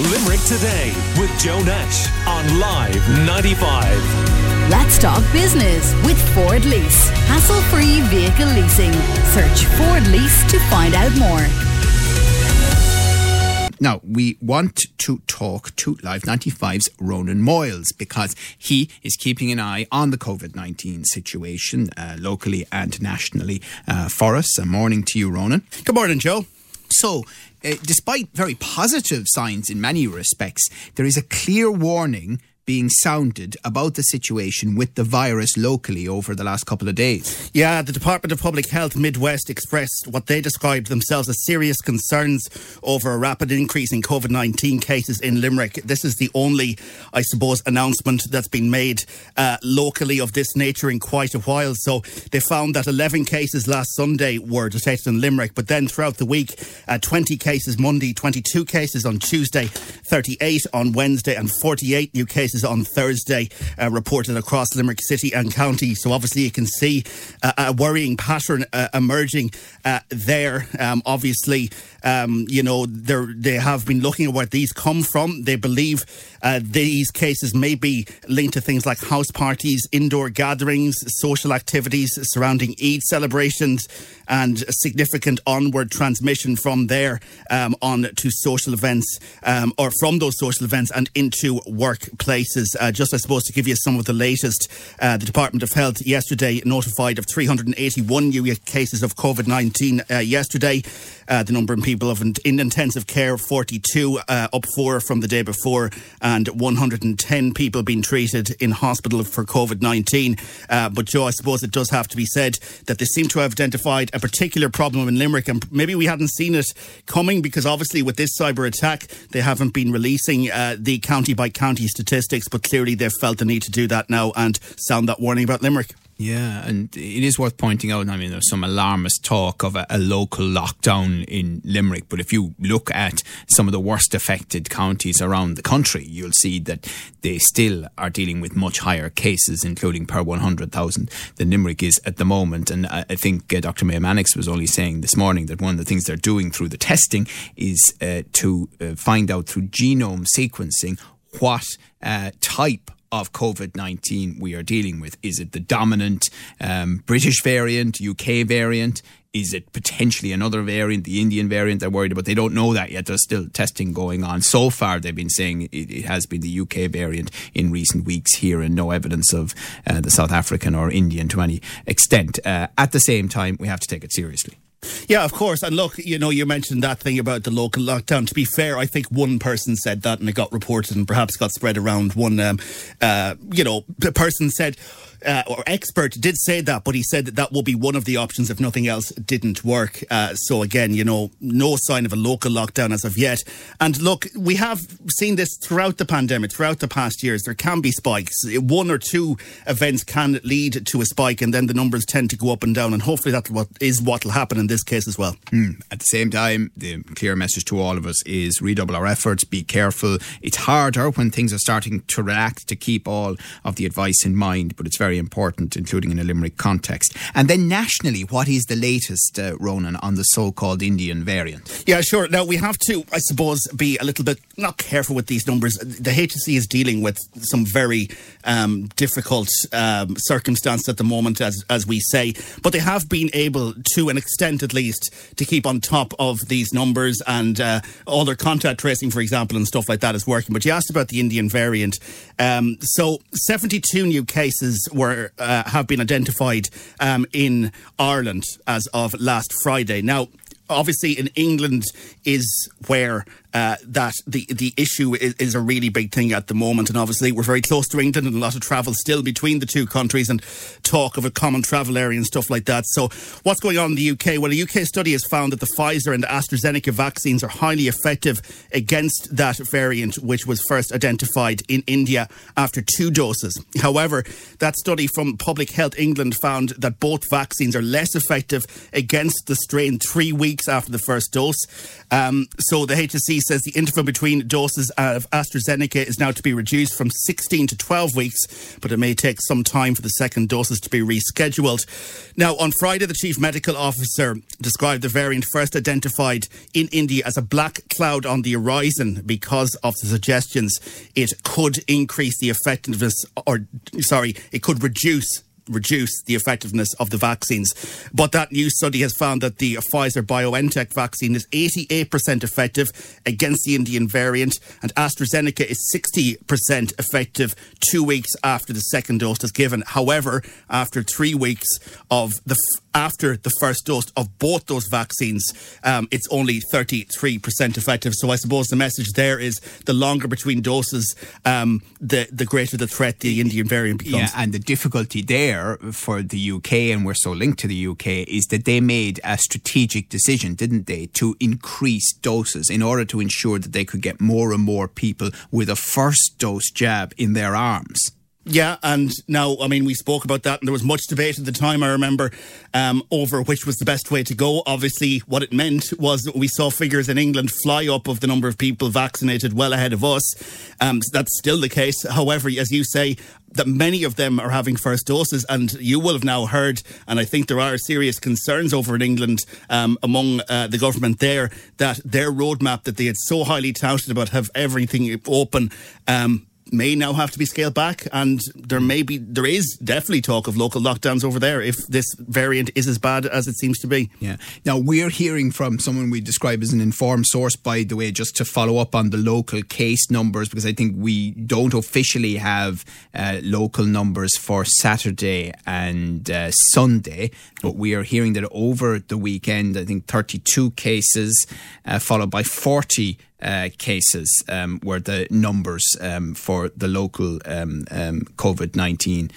Limerick Today with Joe Nash on Live 95. Let's talk business with Ford Lease. Hassle free vehicle leasing. Search Ford Lease to find out more. Now, we want to talk to Live 95's Ronan Moyles because he is keeping an eye on the COVID 19 situation uh, locally and nationally uh, for us. A morning to you, Ronan. Good morning, Joe. So, uh, despite very positive signs in many respects, there is a clear warning being sounded about the situation with the virus locally over the last couple of days. Yeah, the Department of Public Health Midwest expressed what they described themselves as serious concerns over a rapid increase in COVID 19 cases in Limerick. This is the only, I suppose, announcement that's been made uh, locally of this nature in quite a while. So they found that 11 cases last Sunday were detected in Limerick, but then throughout the week, uh, 20 cases Monday, 22 cases on Tuesday, 38 on Wednesday, and 48 new cases on Thursday uh, reported across Limerick City and County. So obviously you can see uh, a worrying pattern uh, emerging uh, there. Um, obviously, um, you know, they have been looking at where these come from. They believe uh, these cases may be linked to things like house parties, indoor gatherings, social activities surrounding Eid celebrations, and significant onward transmission from there um, on to social events um, or from those social events and into workplaces. Uh, just, I suppose, to give you some of the latest, uh, the Department of Health yesterday notified of 381 new cases of COVID 19 uh, yesterday. Uh, the number of people of in intensive care 42 uh, up four from the day before and 110 people being treated in hospital for COVID-19 uh, but Joe I suppose it does have to be said that they seem to have identified a particular problem in Limerick and maybe we hadn't seen it coming because obviously with this cyber attack they haven't been releasing uh, the county by county statistics but clearly they've felt the need to do that now and sound that warning about Limerick yeah, and it is worth pointing out. I mean, there's some alarmist talk of a, a, local lockdown in Limerick, but if you look at some of the worst affected counties around the country, you'll see that they still are dealing with much higher cases, including per 100,000 than Limerick is at the moment. And I, I think uh, Dr. Mai Mannix was only saying this morning that one of the things they're doing through the testing is uh, to uh, find out through genome sequencing what uh, type of COVID 19 we are dealing with? Is it the dominant um, British variant, UK variant? Is it potentially another variant, the Indian variant they're worried about? They don't know that yet. There's still testing going on. So far, they've been saying it, it has been the UK variant in recent weeks here and no evidence of uh, the South African or Indian to any extent. Uh, at the same time, we have to take it seriously. Yeah, of course. And look, you know, you mentioned that thing about the local lockdown. To be fair, I think one person said that and it got reported and perhaps got spread around. One, um, uh, you know, the person said, uh, or expert did say that, but he said that that will be one of the options if nothing else didn't work. Uh, so again, you know, no sign of a local lockdown as of yet. And look, we have seen this throughout the pandemic, throughout the past years. There can be spikes. One or two events can lead to a spike, and then the numbers tend to go up and down. And hopefully, that what is what will happen in this case as well. Mm. At the same time, the clear message to all of us is redouble our efforts. Be careful. It's harder when things are starting to relax to keep all of the advice in mind, but it's very very important, including in a Limerick context. And then nationally, what is the latest, uh, Ronan, on the so called Indian variant? Yeah, sure. Now, we have to, I suppose, be a little bit not careful with these numbers. The HSE is dealing with some very um, difficult um, circumstance at the moment, as, as we say, but they have been able, to an extent at least, to keep on top of these numbers and uh, all their contact tracing, for example, and stuff like that is working. But you asked about the Indian variant. Um, so, 72 new cases were uh, have been identified um, in Ireland as of last Friday. Now, obviously, in England is where uh, that the the issue is, is, a really big thing at the moment, and obviously we're very close to England and a lot of travel still between the two countries, and talk of a common travel area and stuff like that. So, what's going on in the UK? Well, a UK study has found that the Pfizer and AstraZeneca vaccines are highly effective against that variant, which was first identified in India after two doses. However, that study from Public Health England found that both vaccines are less effective against the strain three weeks after the first dose. Um, so, the HSE says the interval between doses of AstraZeneca is now to be reduced from 16 to 12 weeks, but it may take some time for the second doses to be rescheduled. Now, on Friday, the chief medical officer described the variant first identified in India as a black cloud on the horizon because of the suggestions it could increase the effectiveness, or sorry, it could reduce reduce the effectiveness of the vaccines. But that new study has found that the Pfizer BioNTech vaccine is 88% effective against the Indian variant, and AstraZeneca is 60% effective two weeks after the second dose is given. However, after three weeks of the f- after the first dose of both those vaccines, um, it's only 33% effective. So I suppose the message there is the longer between doses, um, the the greater the threat the Indian variant becomes. Yeah, and the difficulty there for the UK, and we're so linked to the UK, is that they made a strategic decision, didn't they, to increase doses in order to ensure that they could get more and more people with a first dose jab in their arms. Yeah, and now, I mean, we spoke about that, and there was much debate at the time, I remember, um, over which was the best way to go. Obviously, what it meant was that we saw figures in England fly up of the number of people vaccinated well ahead of us. Um, so that's still the case. However, as you say, that many of them are having first doses, and you will have now heard, and I think there are serious concerns over in England um, among uh, the government there that their roadmap that they had so highly touted about have everything open. Um, may now have to be scaled back, and there may be, there is definitely talk of local lockdowns over there if this variant is as bad as it seems to be. Yeah. Now we're hearing from someone we describe as an informed source, by the way, just to follow up on the local case numbers because I think we don't officially have uh, local numbers for Saturday and uh, Sunday, but we are hearing that over the weekend, I think 32 cases, uh, followed by 40 uh, cases um, were the numbers um, for the local um, um COVID 19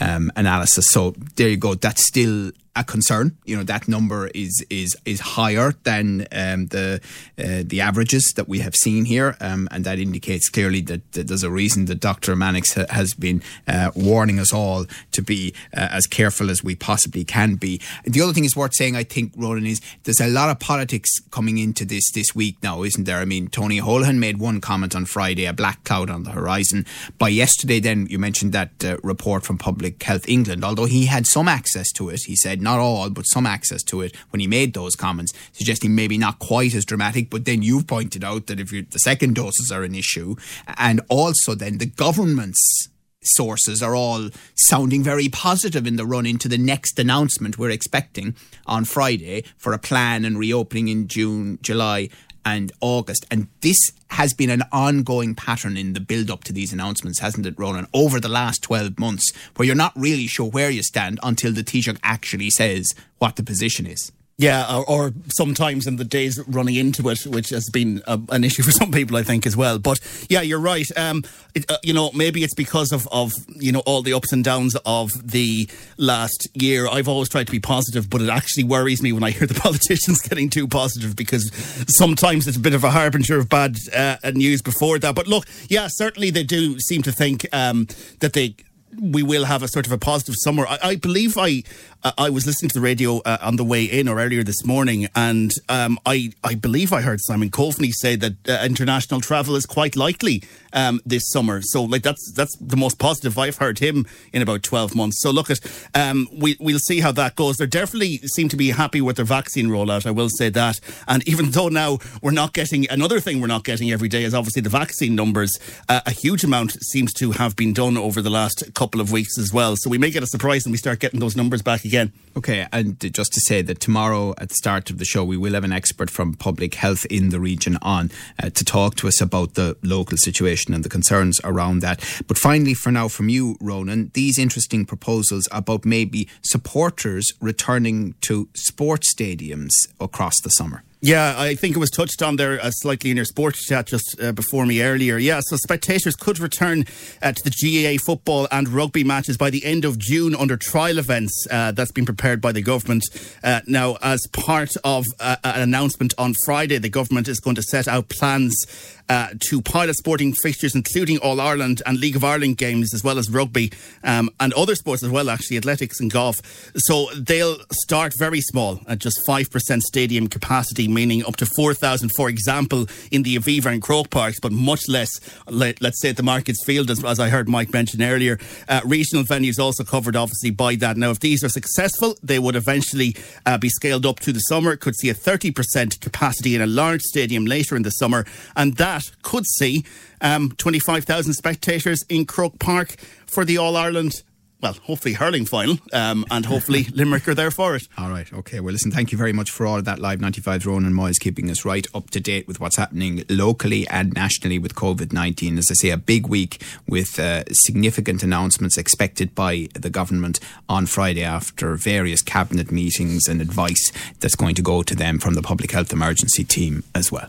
um, analysis. So there you go. That's still a concern. You know that number is is is higher than um, the uh, the averages that we have seen here, um, and that indicates clearly that, that, there's a reason that Dr. Mannix ha- has been uh, warning us all to be uh, as careful as we possibly can be. The other thing is worth saying, I think, Ronan, is there's a lot of politics coming into this this week now, isn't there? I mean, Tony Holohan made one comment on Friday, a black cloud on the horizon. By yesterday, then you mentioned that uh, report from Public Health England, although he had some access to it, he said not all, but some access to it when he made those comments, suggesting maybe not quite as dramatic. But then you've pointed out that if the second doses are an issue, and also then the government's sources are all sounding very positive in the run into the next announcement we're expecting on Friday for a plan and reopening in June, July, and August. And this has been an ongoing pattern in the build up to these announcements, hasn't it, Ronan, over the last 12 months, where you're not really sure where you stand until the Taoiseach actually says what the position is. Yeah, or, or, sometimes in the days running into it, which has been a, an issue for some people, I think, as well. But yeah, you're right. Um, it, uh, you know, maybe it's because of, of, you know, all the ups and downs of the last year. I've always tried to be positive, but it actually worries me when I hear the politicians getting too positive because sometimes it's a bit of a harbinger of bad uh, news before that. But look, yeah, certainly they do seem to think um, that they we will have a sort of a positive summer. I, I believe I uh, I was listening to the radio uh, on the way in or earlier this morning, and um, I I believe I heard Simon Coveney say that uh, international travel is quite likely um, this summer. So like that's that's the most positive I've heard him in about twelve months. So look at um, we we'll see how that goes. They definitely seem to be happy with their vaccine rollout. I will say that. And even though now we're not getting another thing we're not getting every day is obviously the vaccine numbers. Uh, a huge amount seems to have been done over the last couple of weeks as well. So we may get a surprise and we start getting those numbers back again. Okay, and just to say that tomorrow at the start of the show, we will have an expert from public health in the region on uh, to talk to us about the local situation and the concerns around that. But finally, for now, from you, Ronan, these interesting proposals about maybe supporters returning to sports stadiums across the summer. Yeah, I think it was touched on there uh, slightly in your sports chat just uh, before me earlier. Yeah, so spectators could return uh, to the GAA football and rugby matches by the end of June under trial events. Uh, that's been prepared by the government. Uh, now, as part of uh, an announcement on Friday, the government is going to set out plans uh, to pilot sporting fixtures, including All Ireland and League of Ireland games, as well as rugby um, and other sports as well, actually, athletics and golf. So they'll start very small at just 5% stadium capacity, meaning up to 4,000, for example, in the Aviva and Croke Parks, but much less, let, us say, at the Markets Field, as, as, I heard Mike mention earlier. Uh, regional venues also covered, obviously, by that. Now, if these are successful, they would eventually uh, be scaled up to the summer. Could see a 30% capacity in a large stadium later in the summer, and that could see um, 25,000 spectators in Croke Park for the All Ireland well, hopefully hurling final, um, and hopefully Limerick are there for it. All right, okay. Well, listen, thank you very much for all of that. Live 95 Ronan Moyes keeping us right up to date with what's happening locally and nationally with COVID 19. As I say, a big week with uh, significant announcements expected by the government on Friday after various cabinet meetings and advice that's going to go to them from the Public Health Emergency team as well.